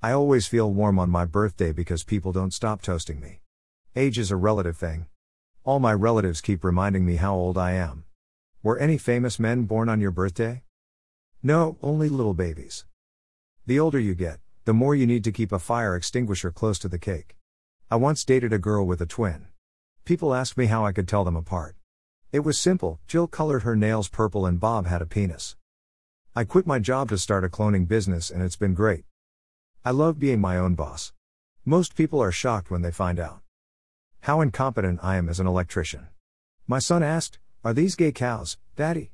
I always feel warm on my birthday because people don't stop toasting me. Age is a relative thing. All my relatives keep reminding me how old I am. Were any famous men born on your birthday? No, only little babies. The older you get, the more you need to keep a fire extinguisher close to the cake. I once dated a girl with a twin. People asked me how I could tell them apart. It was simple Jill colored her nails purple and Bob had a penis. I quit my job to start a cloning business and it's been great. I love being my own boss. Most people are shocked when they find out how incompetent I am as an electrician. My son asked, Are these gay cows, Daddy?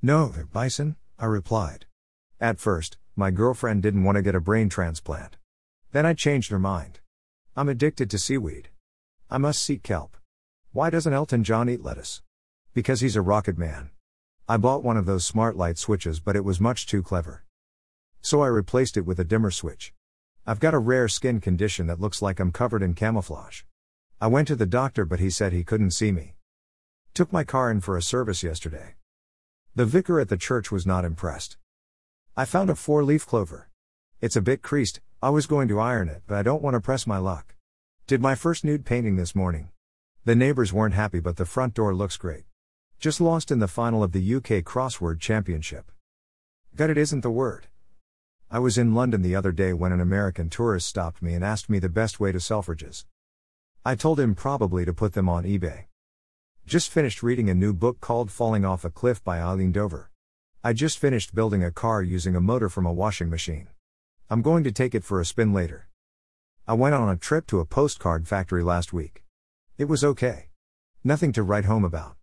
No, they're bison, I replied. At first, my girlfriend didn't want to get a brain transplant. Then I changed her mind. I'm addicted to seaweed. I must seek kelp. Why doesn't Elton John eat lettuce? Because he's a rocket man. I bought one of those smart light switches, but it was much too clever. So I replaced it with a dimmer switch. I've got a rare skin condition that looks like I'm covered in camouflage. I went to the doctor, but he said he couldn't see me. Took my car in for a service yesterday. The vicar at the church was not impressed. I found a four leaf clover. It's a bit creased, I was going to iron it, but I don't want to press my luck. Did my first nude painting this morning. The neighbors weren't happy, but the front door looks great. Just lost in the final of the UK Crossword Championship. Gut it isn't the word. I was in London the other day when an American tourist stopped me and asked me the best way to sell fridges. I told him probably to put them on eBay. Just finished reading a new book called Falling Off a Cliff by Eileen Dover. I just finished building a car using a motor from a washing machine. I'm going to take it for a spin later. I went on a trip to a postcard factory last week. It was okay. Nothing to write home about.